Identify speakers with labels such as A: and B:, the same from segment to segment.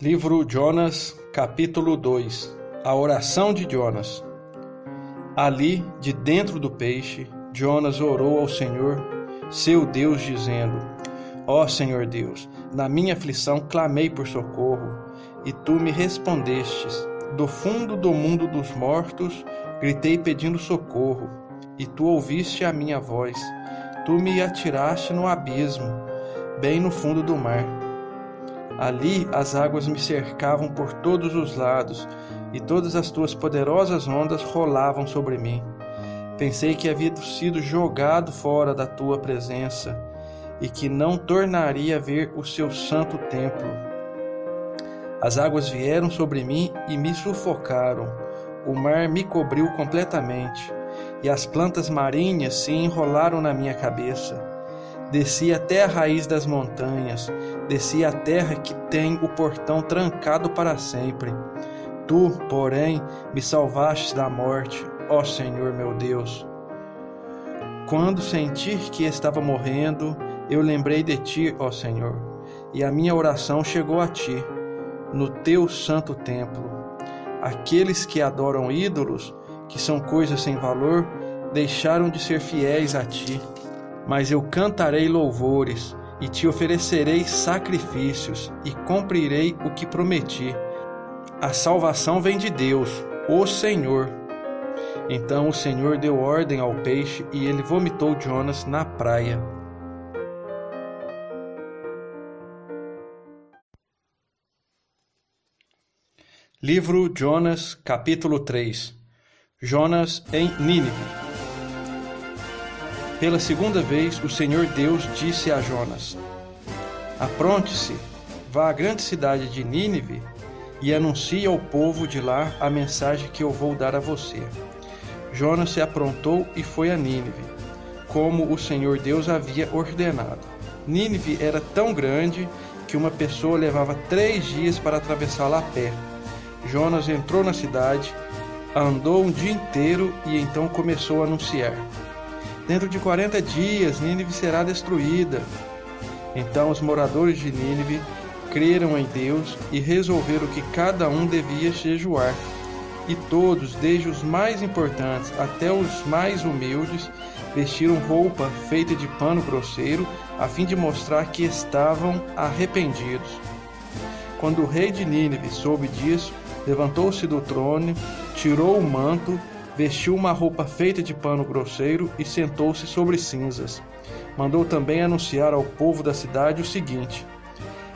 A: Livro Jonas, capítulo 2 A oração de Jonas. Ali, de dentro do peixe, Jonas orou ao Senhor, seu Deus, dizendo: Ó Senhor Deus, na minha aflição clamei por socorro, e tu me respondestes. Do fundo do mundo dos mortos gritei pedindo socorro, e tu ouviste a minha voz. Tu me atiraste no abismo, bem no fundo do mar Ali as águas me cercavam por todos os lados, e todas as tuas poderosas ondas rolavam sobre mim. Pensei que havia sido jogado fora da tua presença e que não tornaria a ver o seu santo templo. As águas vieram sobre mim e me sufocaram. O mar me cobriu completamente, e as plantas marinhas se enrolaram na minha cabeça. Desci até a raiz das montanhas, desci a terra que tem o portão trancado para sempre. Tu, porém, me salvaste da morte, ó Senhor meu Deus. Quando senti que estava morrendo, eu lembrei de ti, ó Senhor, e a minha oração chegou a ti, no teu santo templo. Aqueles que adoram ídolos, que são coisas sem valor, deixaram de ser fiéis a ti mas eu cantarei louvores e te oferecerei sacrifícios e cumprirei o que prometi. A salvação vem de Deus, o Senhor. Então o Senhor deu ordem ao peixe e ele vomitou Jonas na praia. Livro Jonas, capítulo 3 Jonas em Nínive pela segunda vez, o Senhor Deus disse a Jonas: Apronte-se, vá à grande cidade de Nínive e anuncie ao povo de lá a mensagem que eu vou dar a você. Jonas se aprontou e foi a Nínive, como o Senhor Deus havia ordenado. Nínive era tão grande que uma pessoa levava três dias para atravessá-la a pé. Jonas entrou na cidade, andou um dia inteiro e então começou a anunciar: Dentro de 40 dias, Nínive será destruída. Então os moradores de Nínive creram em Deus e resolveram que cada um devia jejuar. E todos, desde os mais importantes até os mais humildes, vestiram roupa feita de pano grosseiro, a fim de mostrar que estavam arrependidos. Quando o rei de Nínive soube disso, levantou-se do trono, tirou o manto vestiu uma roupa feita de pano grosseiro e sentou-se sobre cinzas. Mandou também anunciar ao povo da cidade o seguinte: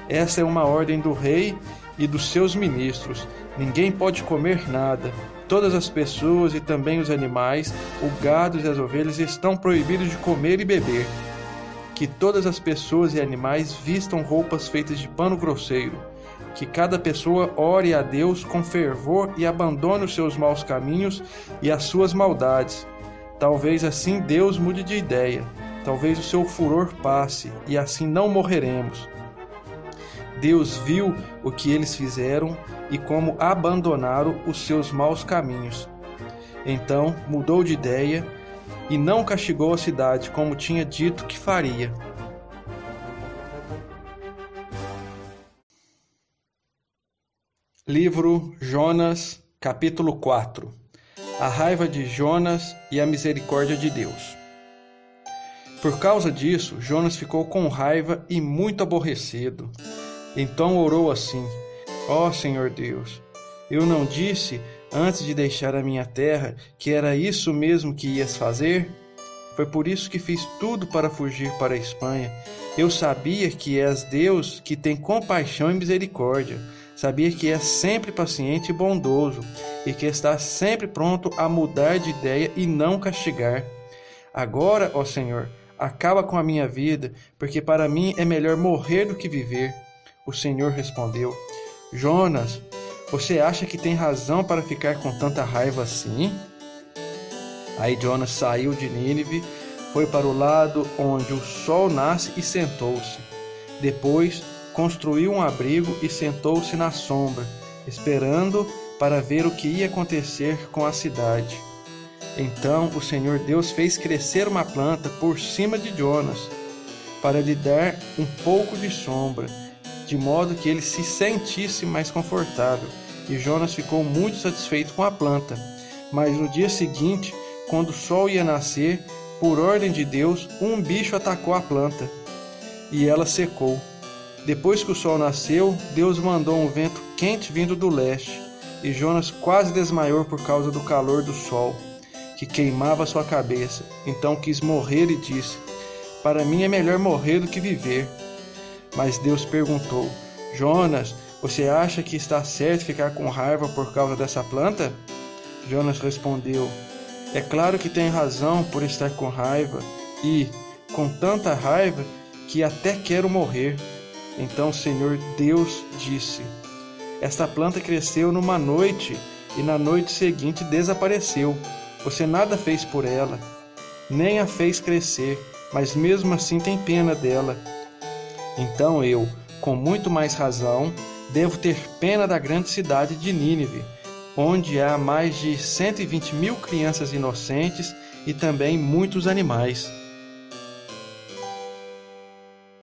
A: Essa é uma ordem do rei e dos seus ministros. Ninguém pode comer nada. Todas as pessoas e também os animais, o gado e as ovelhas estão proibidos de comer e beber. Que todas as pessoas e animais vistam roupas feitas de pano grosseiro que cada pessoa ore a Deus com fervor e abandone os seus maus caminhos e as suas maldades. Talvez assim Deus mude de ideia, talvez o seu furor passe e assim não morreremos. Deus viu o que eles fizeram e como abandonaram os seus maus caminhos. Então mudou de ideia e não castigou a cidade como tinha dito que faria. Livro Jonas, capítulo 4 A raiva de Jonas e a misericórdia de Deus. Por causa disso, Jonas ficou com raiva e muito aborrecido. Então orou assim: Ó oh, Senhor Deus, eu não disse antes de deixar a minha terra que era isso mesmo que ias fazer? Foi por isso que fiz tudo para fugir para a Espanha. Eu sabia que és Deus que tem compaixão e misericórdia Sabia que é sempre paciente e bondoso e que está sempre pronto a mudar de ideia e não castigar. Agora, ó Senhor, acaba com a minha vida, porque para mim é melhor morrer do que viver. O Senhor respondeu: Jonas, você acha que tem razão para ficar com tanta raiva assim? Aí Jonas saiu de Nínive, foi para o lado onde o sol nasce e sentou-se. Depois construiu um abrigo e sentou-se na sombra, esperando para ver o que ia acontecer com a cidade. Então o Senhor Deus fez crescer uma planta por cima de Jonas, para lhe dar um pouco de sombra. de modo que ele se sentisse mais confortável. E Jonas ficou muito satisfeito com a planta. Mas no dia seguinte, quando o sol ia nascer, por ordem de Deus, um bicho atacou a planta e ela secou. Depois que o sol nasceu, Deus mandou um vento quente vindo do leste, e Jonas quase desmaiou por causa do calor do sol, que queimava sua cabeça. Então quis morrer e disse: Para mim é melhor morrer do que viver. Mas Deus perguntou: Jonas, você acha que está certo ficar com raiva por causa dessa planta? Jonas respondeu: É claro que tenho razão por estar com raiva, e, com tanta raiva, que até quero morrer. Então o Senhor Deus disse: Esta planta cresceu numa noite e na noite seguinte desapareceu. Você nada fez por ela, nem a fez crescer, mas mesmo assim tem pena dela. Então eu, com muito mais razão, devo ter pena da grande cidade de Nínive, onde há mais de 120 mil crianças inocentes e também muitos animais.